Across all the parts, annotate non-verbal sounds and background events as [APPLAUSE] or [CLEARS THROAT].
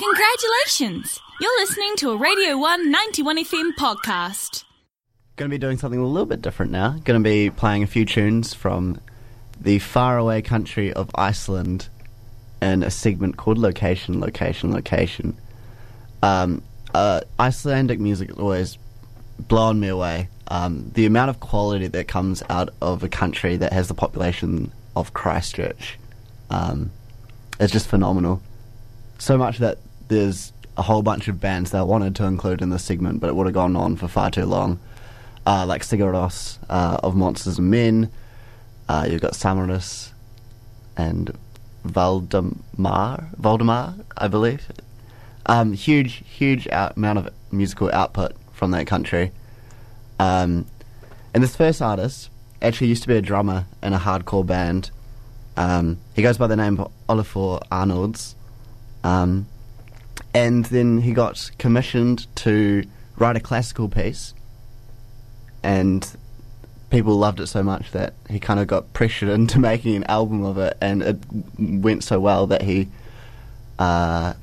Congratulations! You're listening to a Radio 1 91 FM podcast. Going to be doing something a little bit different now. Going to be playing a few tunes from the faraway country of Iceland in a segment called Location, Location, Location. Um, uh, Icelandic music has always blown me away. Um, the amount of quality that comes out of a country that has the population of Christchurch um, is just phenomenal. So much that there's a whole bunch of bands that I wanted to include in this segment, but it would have gone on for far too long. Uh, like Sigur Rós uh, of Monsters and Men. Uh, you've got Samaris and Valdimar, Valdimar, I believe. Um, huge, huge out, amount of musical output from that country. Um, and this first artist actually used to be a drummer in a hardcore band. Um, he goes by the name Olafur Arnalds. Um, and then he got commissioned to write a classical piece, and people loved it so much that he kind of got pressured [LAUGHS] into making an album of it, and it went so well that he uh,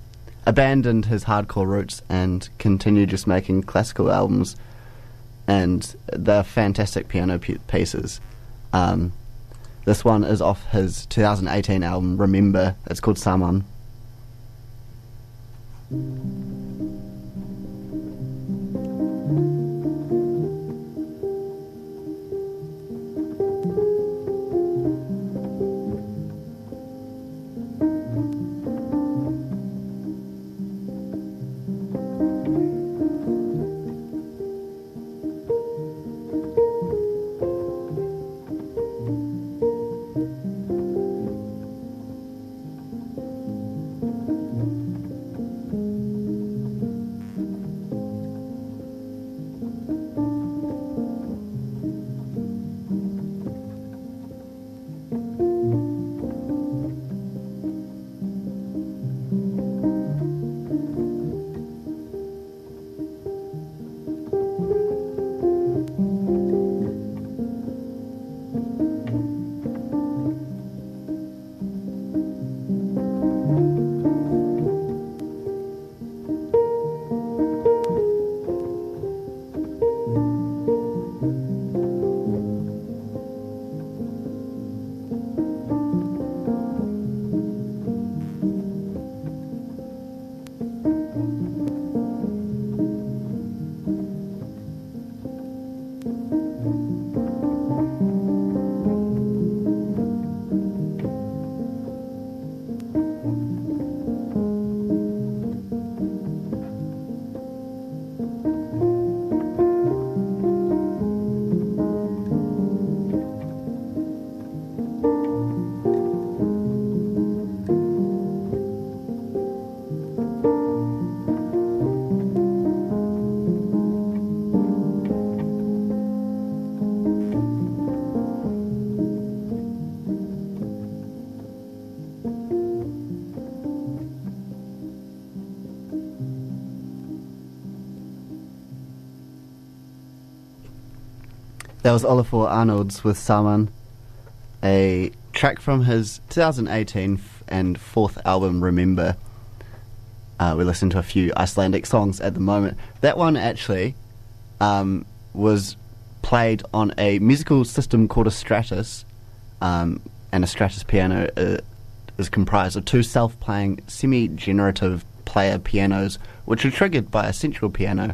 abandoned his hardcore roots and continued just making classical albums, and they're fantastic piano pieces. Um, this one is off his 2018 album Remember. It's called Saman. Thank you. That was Olafur Arnalds with Saman, a track from his 2018 and fourth album, Remember. Uh, we listened to a few Icelandic songs at the moment. That one actually um, was played on a musical system called a Stratus, um, and a Stratus piano uh, is comprised of two self-playing semi-generative player pianos, which are triggered by a central piano.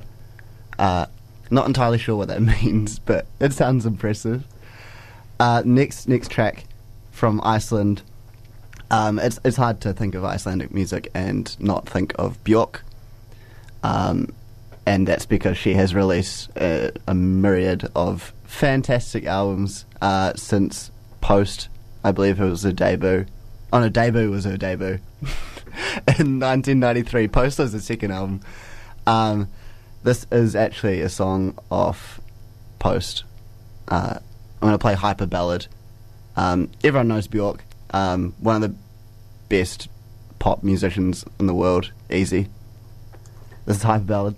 Uh, not entirely sure what that [LAUGHS] means, but it sounds impressive. Uh, next, next track from Iceland. Um, it's it's hard to think of Icelandic music and not think of Björk, um, and that's because she has released a, a myriad of fantastic albums uh, since post. I believe it was her debut. Oh no, debut was her debut [LAUGHS] in 1993. Post was the second album. Um, this is actually a song off Post. Uh, I'm going to play Hyper Ballad. Um, everyone knows Björk, um, one of the best pop musicians in the world, easy. This is Hyper Ballad.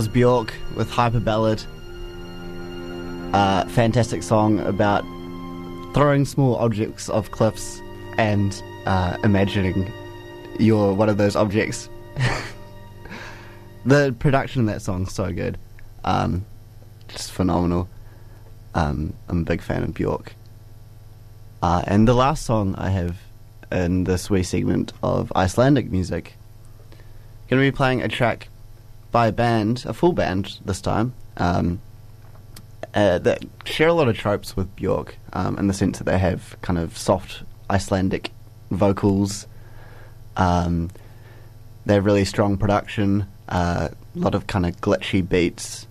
Was Bjork with Hyper Ballad. Uh, fantastic song about throwing small objects off cliffs and uh, imagining you're one of those objects. [LAUGHS] the production of that song's so good. Um, just phenomenal. Um, I'm a big fan of Bjork. Uh, and the last song I have in this wee segment of Icelandic music, going to be playing a track by a band, a full band this time, um, uh, that share a lot of tropes with Bjork um, in the sense that they have kind of soft Icelandic vocals. Um, they have really strong production, uh, a lot of kind of glitchy beats,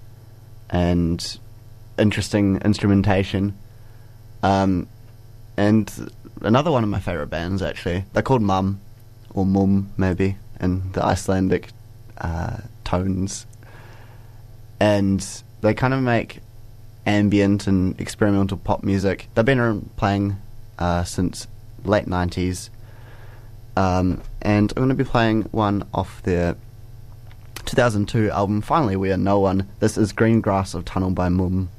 and interesting instrumentation. Um, and another one of my favourite bands, actually. They're called Mum, or Mum, maybe, in the Icelandic uh, tones. And they kind of make ambient and experimental pop music. They've been playing uh, since late nineties, um, and I'm going to be playing one off their 2002 album. Finally, we are no one. This is Green Grass of Tunnel by Mum.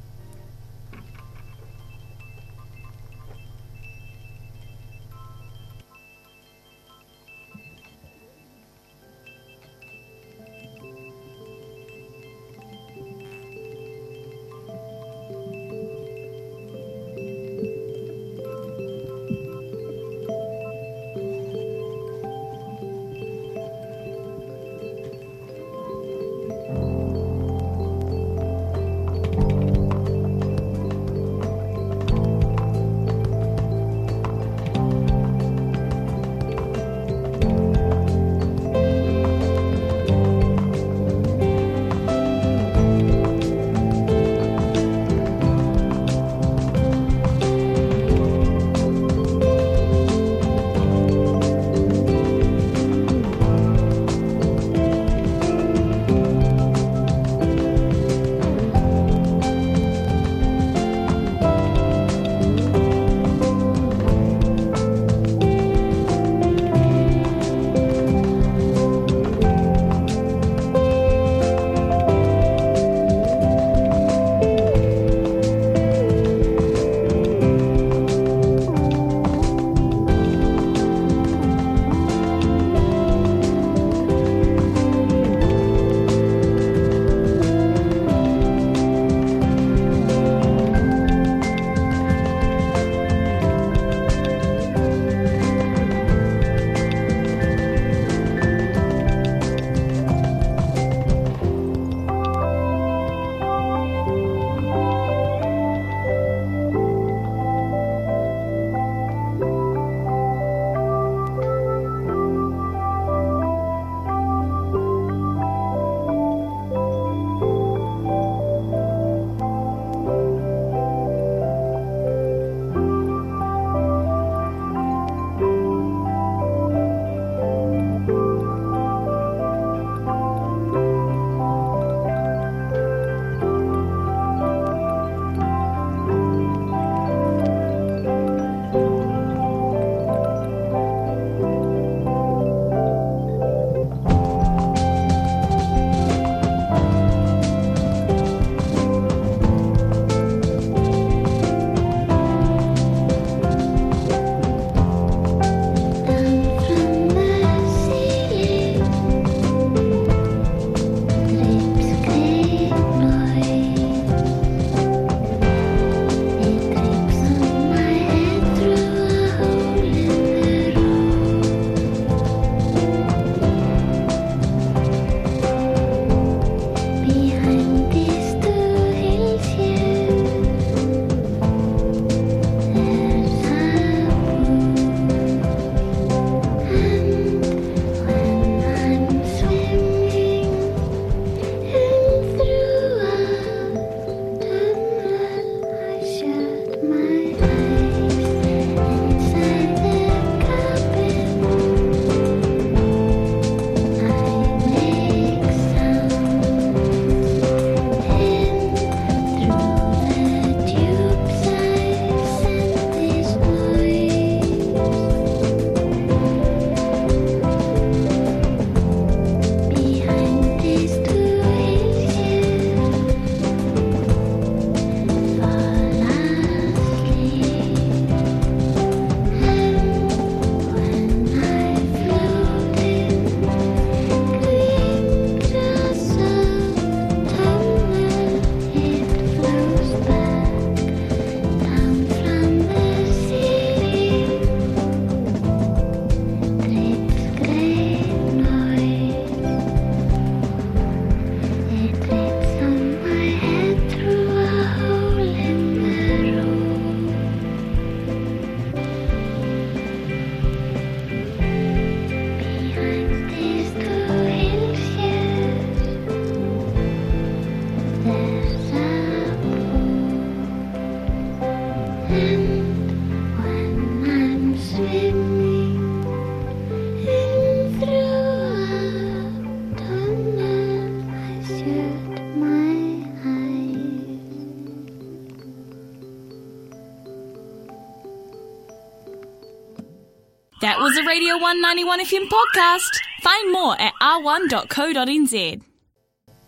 Radio 191 FM podcast. Find more at r1.co.nz.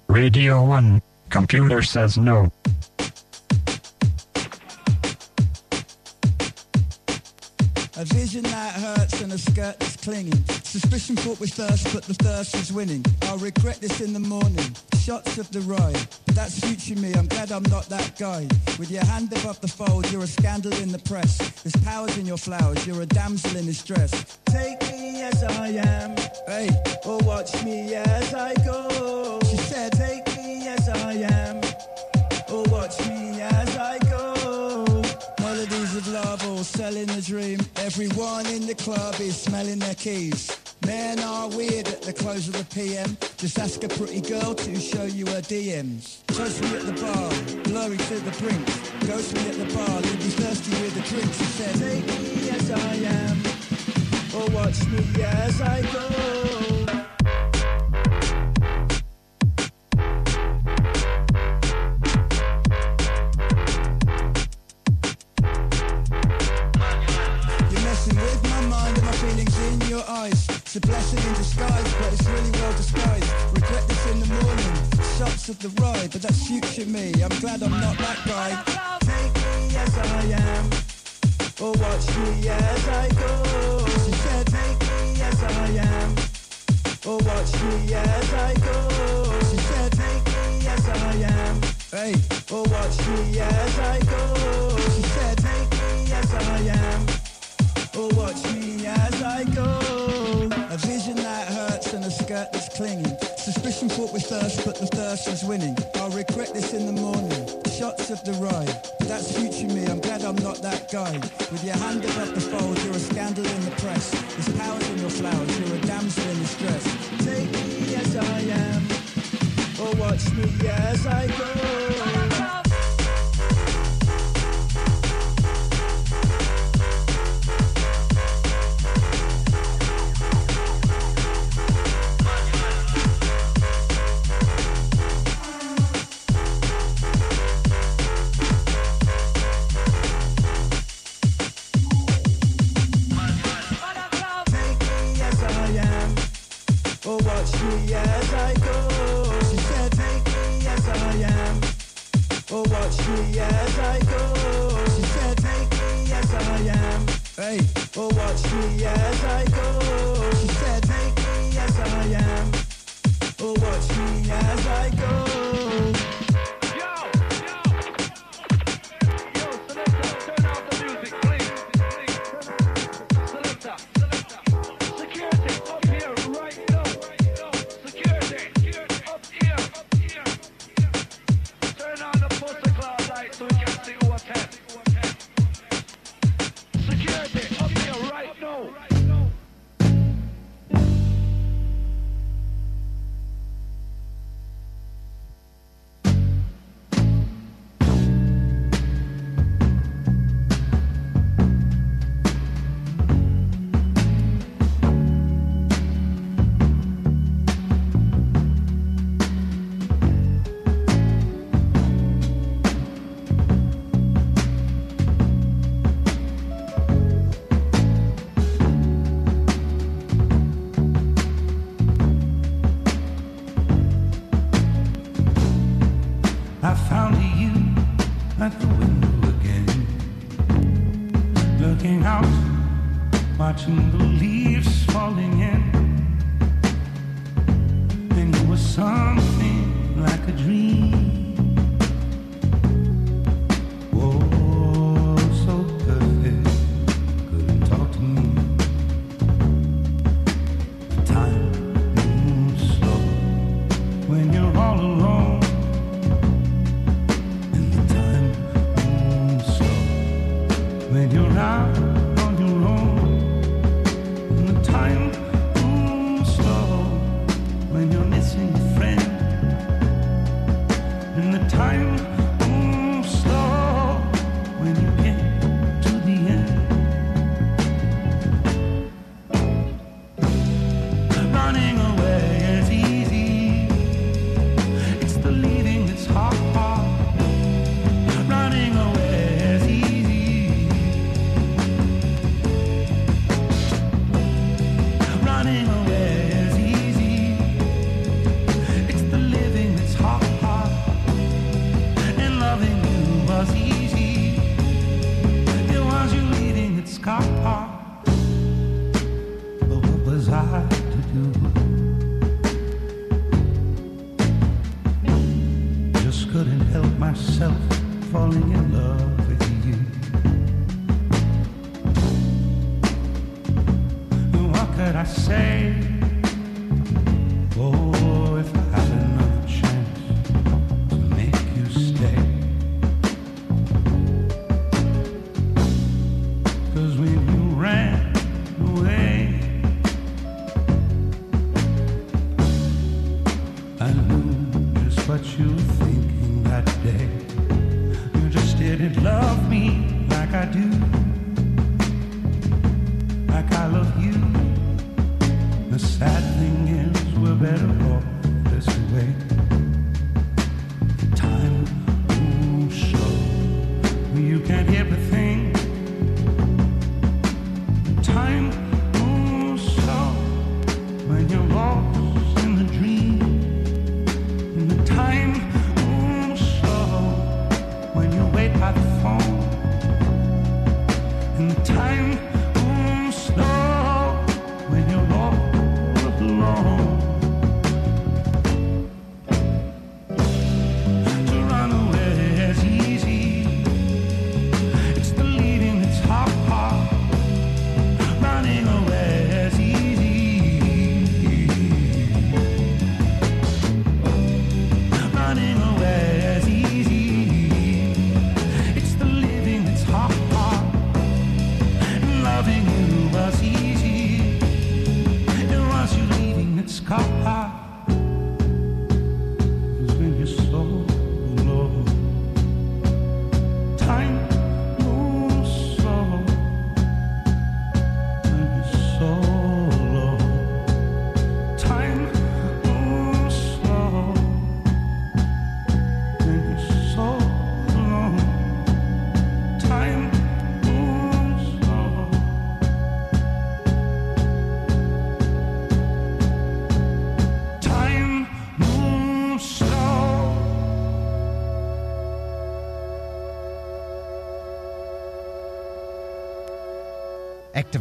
Radio 1. Computer says no. A vision that hurts and a skirt that's clinging. Suspicion fought with thirst, but the thirst was winning. I'll regret this in the morning. Shots of the ride, but that's future me. I'm glad I'm not that guy. With your hand above the fold, you're a scandal in the press. There's powers in your flowers, you're a damsel in distress. Take me as I am, hey, or watch me as I go. She said, take me as I am, or watch me as I go. Melodies of love all selling a dream. Everyone in the club is smelling their keys. Men are weird at the close of the PM. Just ask a pretty girl to show you her DMs. Toast me at the bar, blurry to the brink. Ghost me at the bar, leave you thirsty with the drinks. She said, take me as I am, or watch me as I go. Of the ride, but that's future me. I'm glad I'm not that guy. Take me as I am, or watch me as I go. She said, take me as I am, or watch me as I go. She said, take me as I am, hey, or watch me as I go. She said, take me as I am. or watch me as I go. A vision that hurts and a skirt that's clinging. Suspicion fought with thirst, but the thirst was winning. I'll regret this in the morning. Shots of the ride, but that's future me. I'm glad I'm not that guy. With your hand above the fold, you're a scandal in the press. There's powers in your flowers, you're a damsel in distress. Take me as I am, or watch me as I go. Watching the leaves falling in. And you were something like a dream.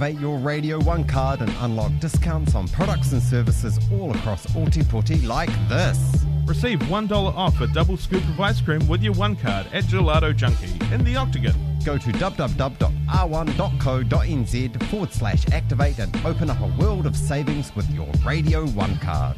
Activate your Radio 1 card and unlock discounts on products and services all across Ōtepoti like this. Receive $1 off a double scoop of ice cream with your one card at Gelato Junkie in the Octagon. Go to www.r1.co.nz forward slash activate and open up a world of savings with your Radio 1 card.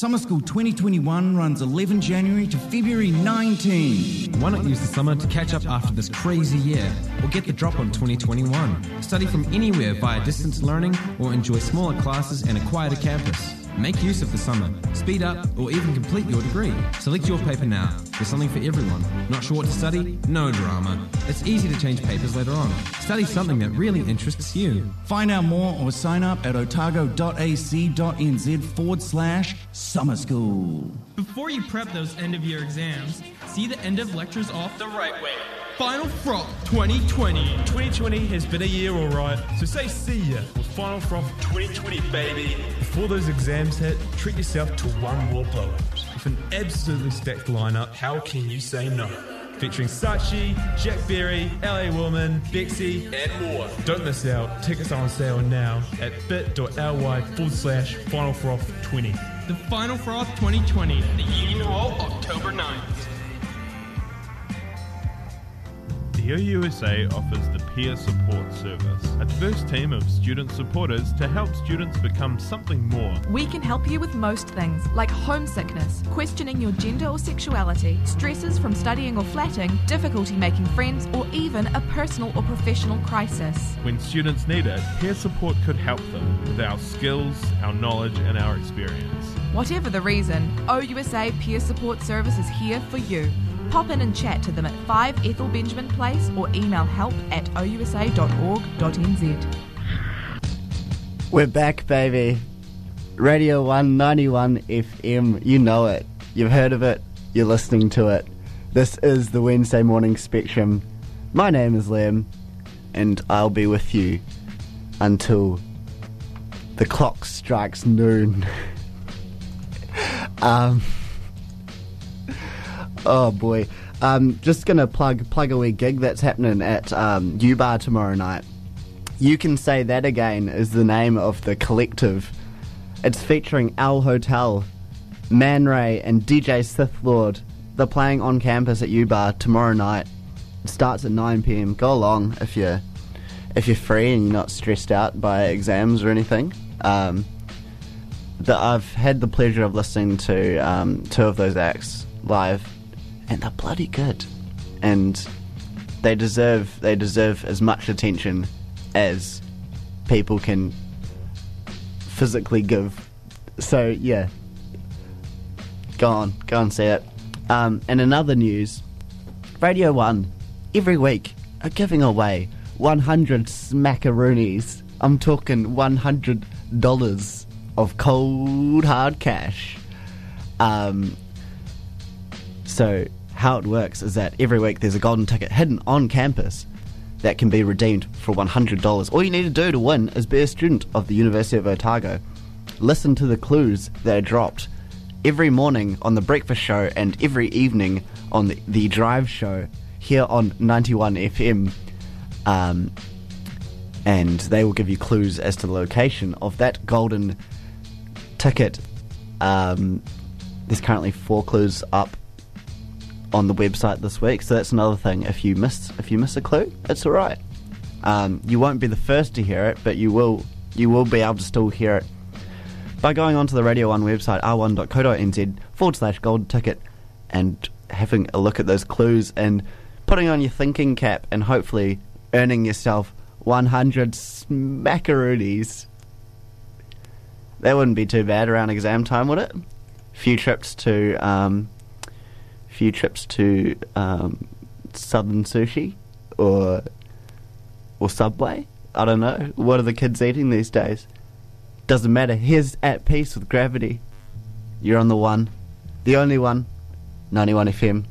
Summer School 2021 runs 11 January to February 19. Why not use the summer to catch up after this crazy year or get the drop on 2021? Study from anywhere via distance learning or enjoy smaller classes and a quieter campus. Make use of the summer, speed up, or even complete your degree. Select your paper now. There's something for everyone. Not sure what to study? No drama. It's easy to change papers later on. Study something that really interests you. Find out more or sign up at otago.ac.nz forward slash summer school. Before you prep those end of year exams, see the end of lectures off the right way. Final Froth 2020. 2020 has been a year alright, so say see ya with Final Froth 2020, baby. Before those exams hit, treat yourself to one more blow With an absolutely stacked lineup, how can you say no? Featuring Sachi, Jack Berry, LA Woman, Bexy, and more. Don't miss out. Tickets are on sale now at bit.ly forward slash Final Froth 20. The Final Froth 2020 the Union Hall, October 9th. OUSA offers the Peer Support Service, a diverse team of student supporters to help students become something more. We can help you with most things, like homesickness, questioning your gender or sexuality, stresses from studying or flatting, difficulty making friends, or even a personal or professional crisis. When students need it, peer support could help them with our skills, our knowledge, and our experience. Whatever the reason, OUSA Peer Support Service is here for you. Pop in and chat to them at 5 Ethel Benjamin Place or email help at ousa.org.nz. We're back, baby. Radio 191 FM. You know it. You've heard of it. You're listening to it. This is the Wednesday Morning Spectrum. My name is Liam, and I'll be with you until the clock strikes noon. [LAUGHS] um. Oh boy. Um, just gonna plug plug a wee gig that's happening at um, U Bar tomorrow night. You Can Say That Again is the name of the collective. It's featuring Al Hotel, Man Ray, and DJ Sith Lord. They're playing on campus at U Bar tomorrow night. It starts at 9 pm. Go along if you're if you're free and you're not stressed out by exams or anything. Um, the, I've had the pleasure of listening to um, two of those acts live, and they're bloody good. And they deserve they deserve as much attention as people can physically give. So yeah, go on, go and see it. Um, and in other news, Radio One every week are giving away 100 smackaroonies. I'm talking 100 dollars of cold hard cash. Um, so how it works is that every week there's a golden ticket hidden on campus that can be redeemed for $100. All you need to do to win is be a student of the University of Otago. Listen to the clues that are dropped every morning on the breakfast show and every evening on the, the drive show here on 91 FM. Um, and they will give you clues as to the location of that golden ticket. Um, there's currently four clues up on the website this week, so that's another thing. If you miss if you miss a clue, it's all right. Um, you won't be the first to hear it, but you will you will be able to still hear it by going onto the Radio One website r1.co.nz forward slash gold ticket and having a look at those clues and putting on your thinking cap and hopefully earning yourself 100 smackaroonies. That wouldn't be too bad around exam time, would it? A Few trips to, um, few trips to um, Southern Sushi or or Subway. I don't know. What are the kids eating these days? Doesn't matter. He's at peace with gravity. You're on the one, the only one. 91 FM.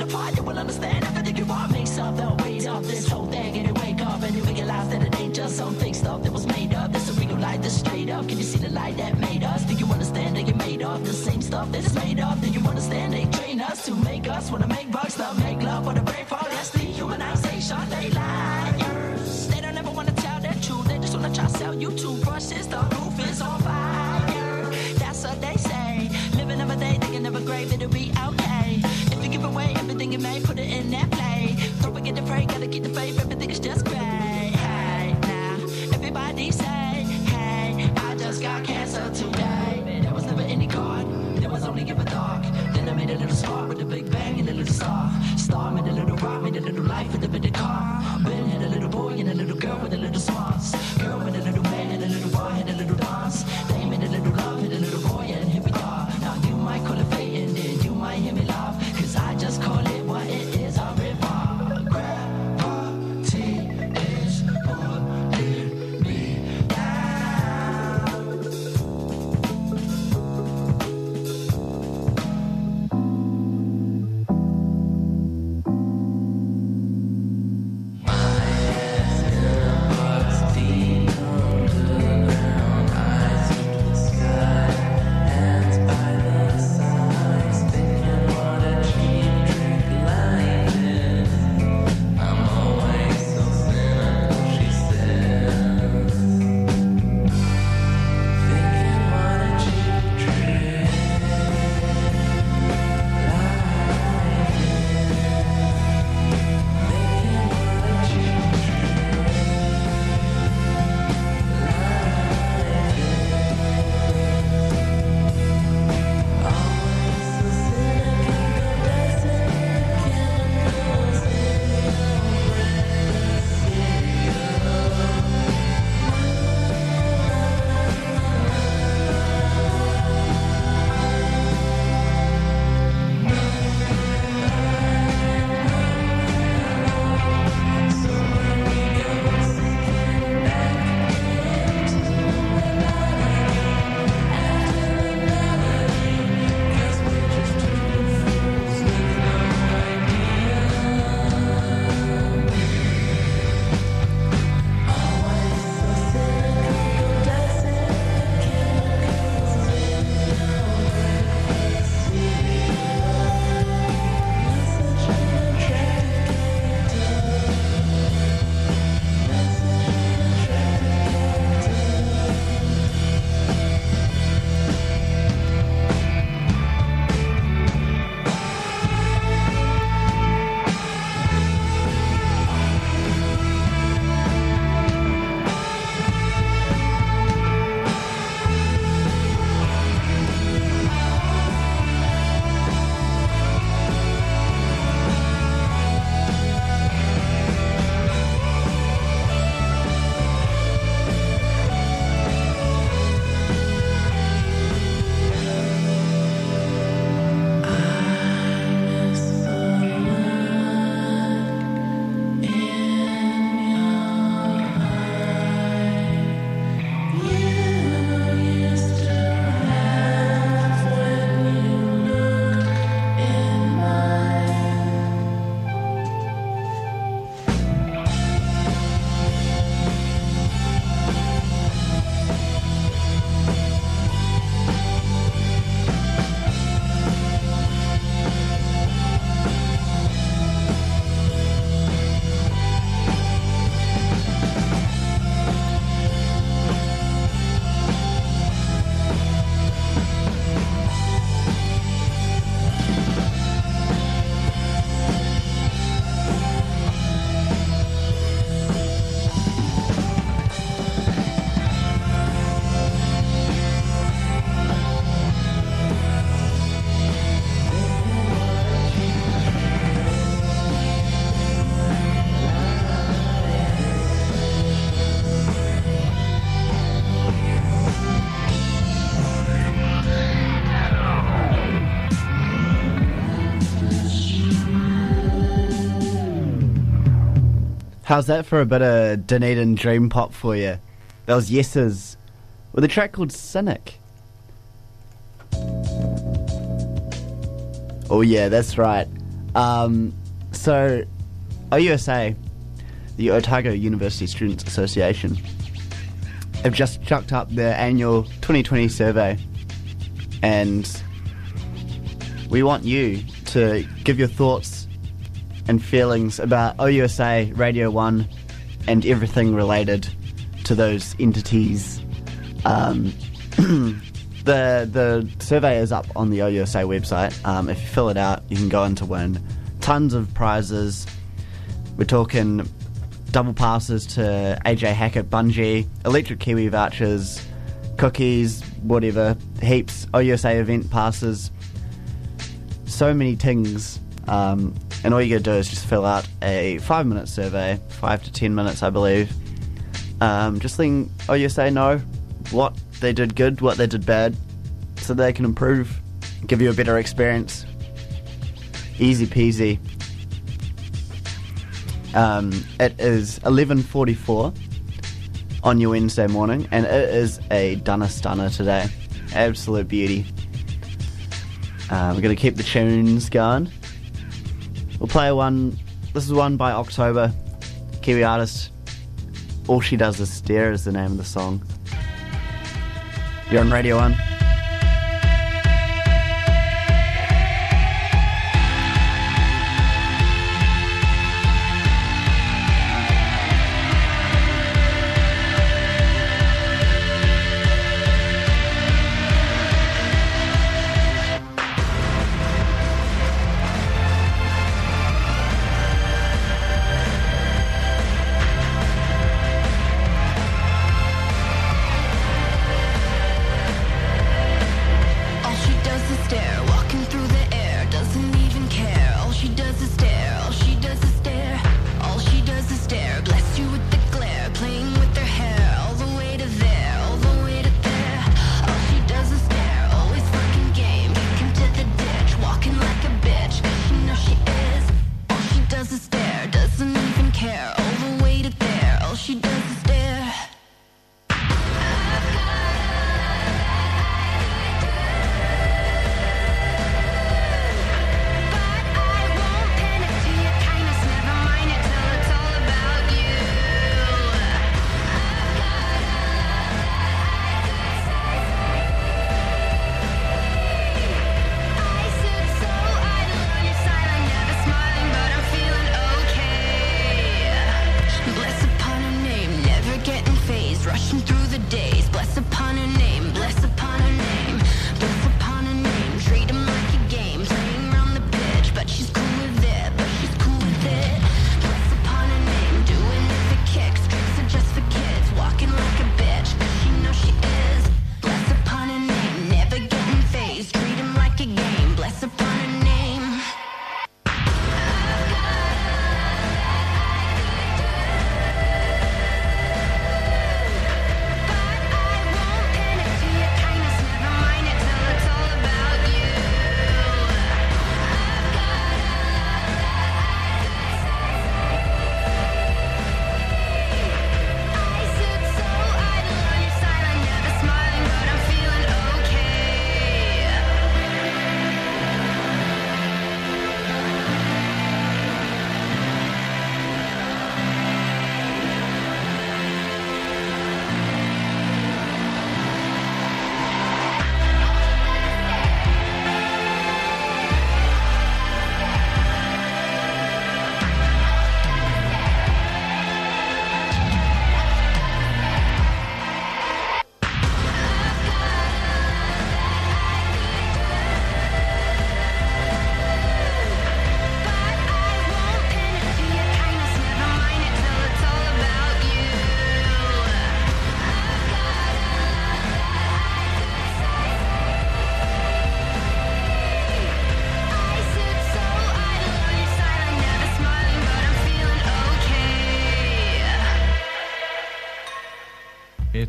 It apart? You will understand everything you want. Makes up the weight of this whole thing, and you wake up and you realize that it ain't just some fake stuff that was made up. This a real light that's straight up. Can you see the light that made us? Do you understand that you're made of the same stuff that is made up Do you understand they train us to make us wanna make bucks, not make love, life How's that for a bit of Dunedin dream pop for you? That was Yeses with a track called Cynic. Oh yeah, that's right. Um, so, OUSA, the Otago University Students Association, have just chucked up their annual 2020 survey, and we want you to give your thoughts and feelings about OUSA, Radio 1, and everything related to those entities. Um, [CLEARS THROAT] the the survey is up on the OUSA website. Um, if you fill it out, you can go on to win tons of prizes. We're talking double passes to AJ Hackett Bungee, electric Kiwi vouchers, cookies, whatever, heaps, OUSA event passes. So many things. Um, and all you gotta do is just fill out a five minute survey, five to ten minutes, I believe. Um, just letting OUSA know what they did good, what they did bad, so they can improve, give you a better experience. Easy peasy. Um, it is 11:44 on your Wednesday morning, and it is a dunner stunner today. Absolute beauty. Uh, we're gonna keep the tunes going. We'll play one. This is one by October, Kiwi artist. All She Does Is Stare is the name of the song. You're on Radio 1.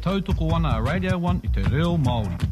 Tautoko ana a Radio 1 i te reo Māori.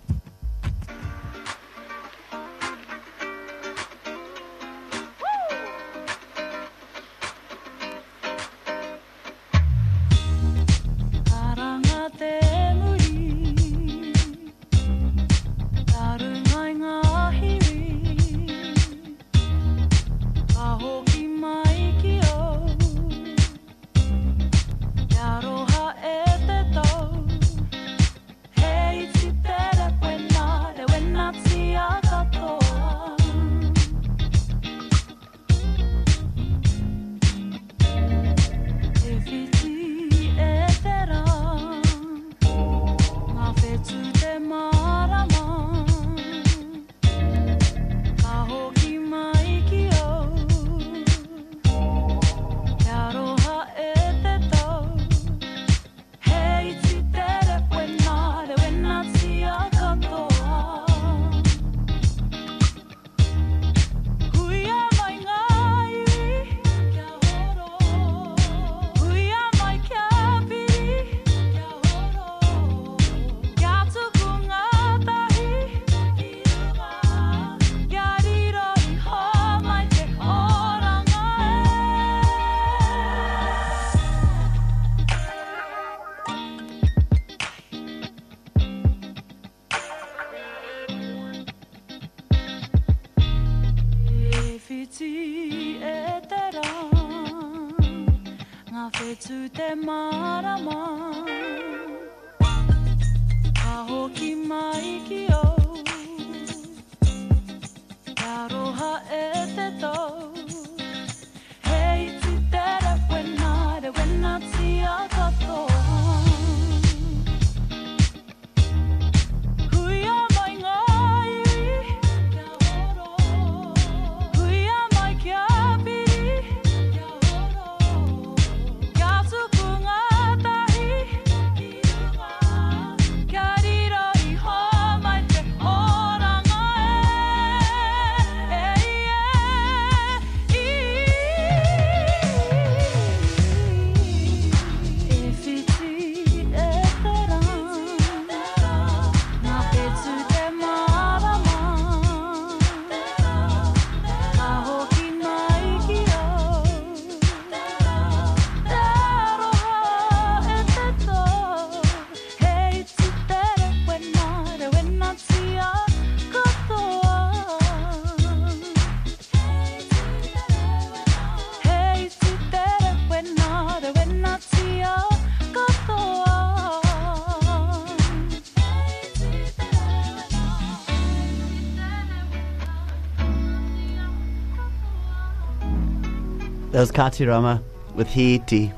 That was Katirama with Hiti.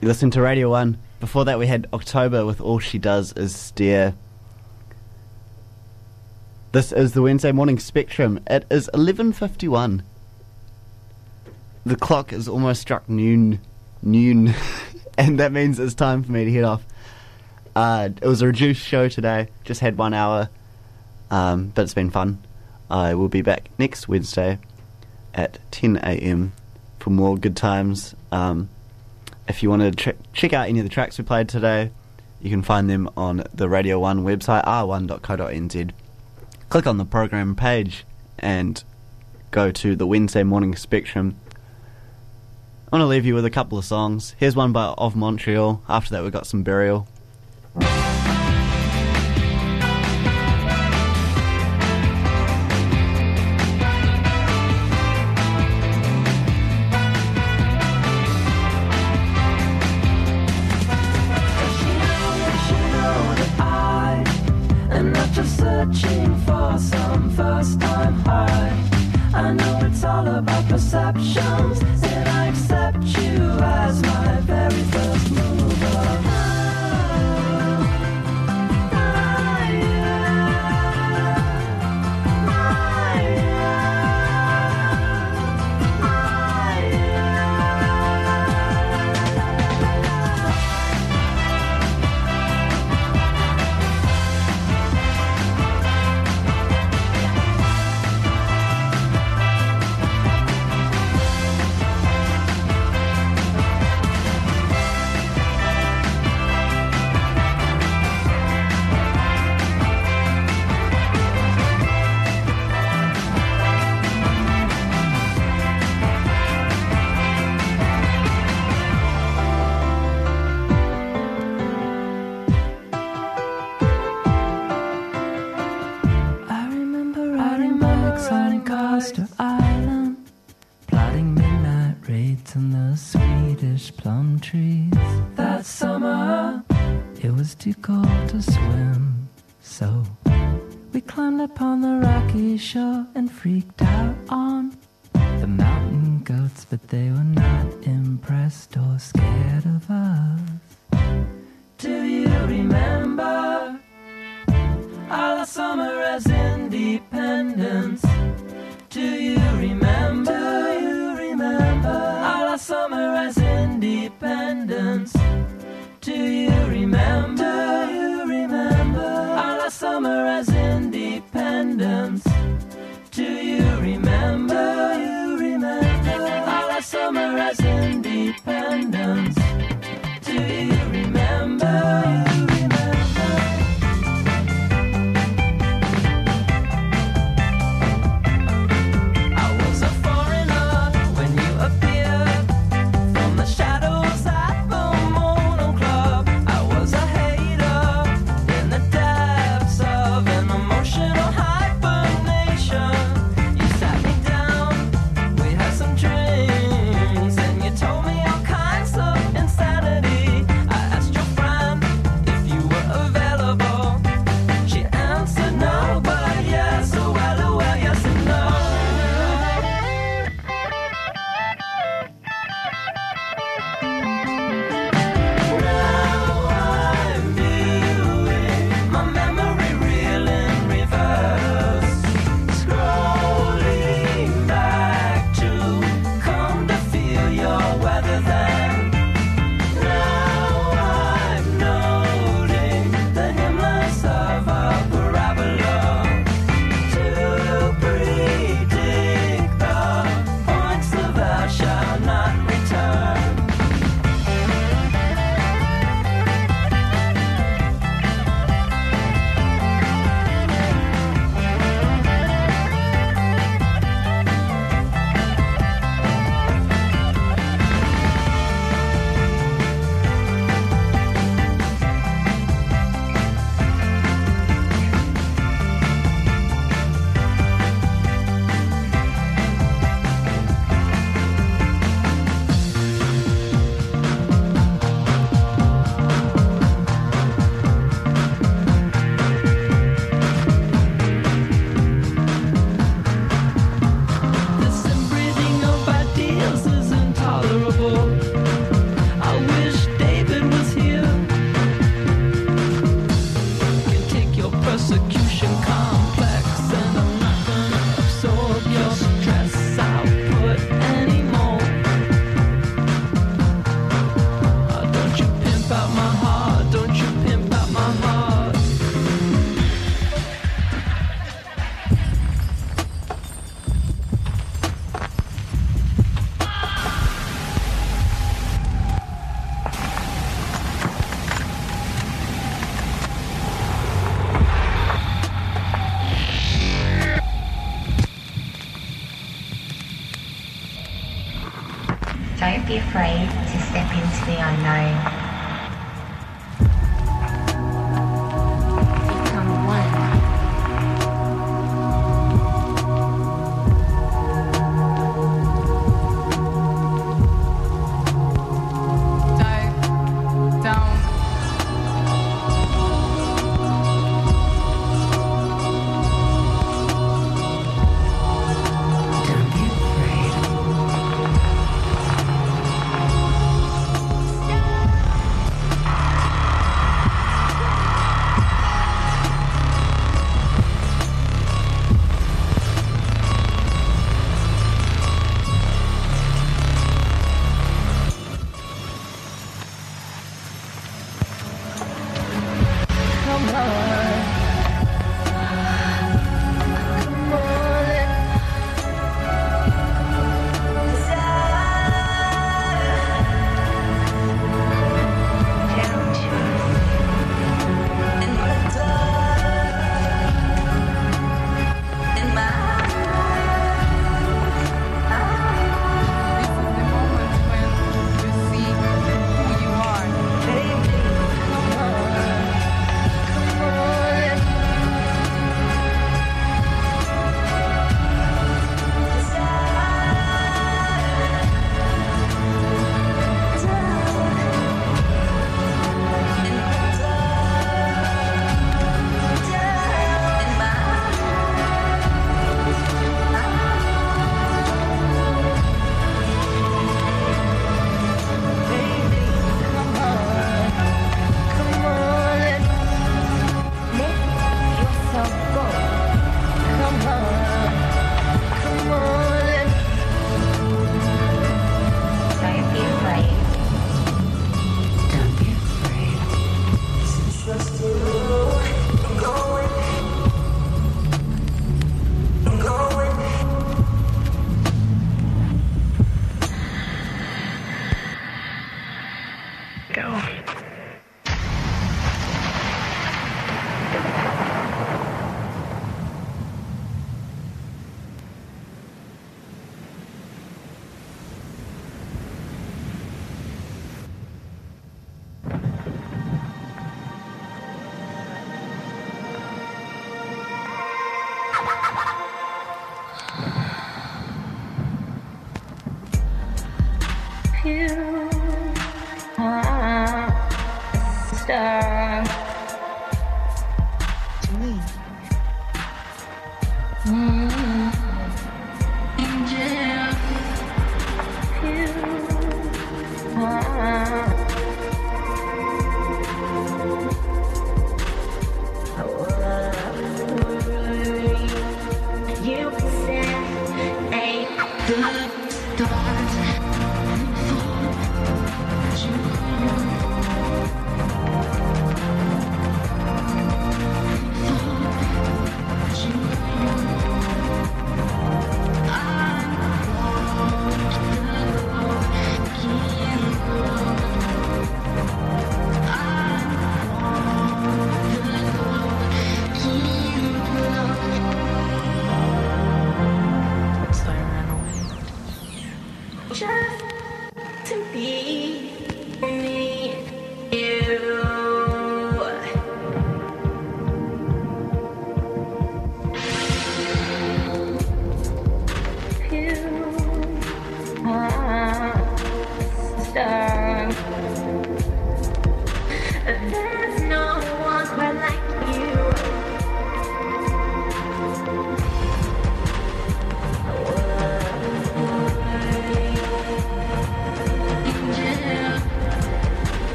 You listen to Radio 1. Before that, we had October with All She Does Is Steer. This is the Wednesday morning spectrum. It is 11.51. The clock is almost struck noon. Noon. [LAUGHS] and that means it's time for me to head off. Uh, it was a reduced show today. Just had one hour. Um, but it's been fun. I will be back next Wednesday at 10 a.m. for more good times. Um, if you want to ch- check out any of the tracks we played today, you can find them on the Radio 1 website, r1.co.nz. Click on the program page and go to the Wednesday Morning Spectrum. I want to leave you with a couple of songs. Here's one by Of Montreal. After that, we've got some Burial. Swedish plum trees. That summer, it was too cold to swim, so we climbed up on the rocky shore and freaked out on the mountain goats, but they were not impressed or scared of us. Do you remember? Our summer as summer as independence. Do you remember? You remember? Our summer as independence. Do you remember?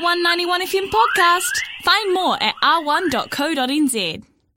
191FM podcast. Find more at r1.co.nz.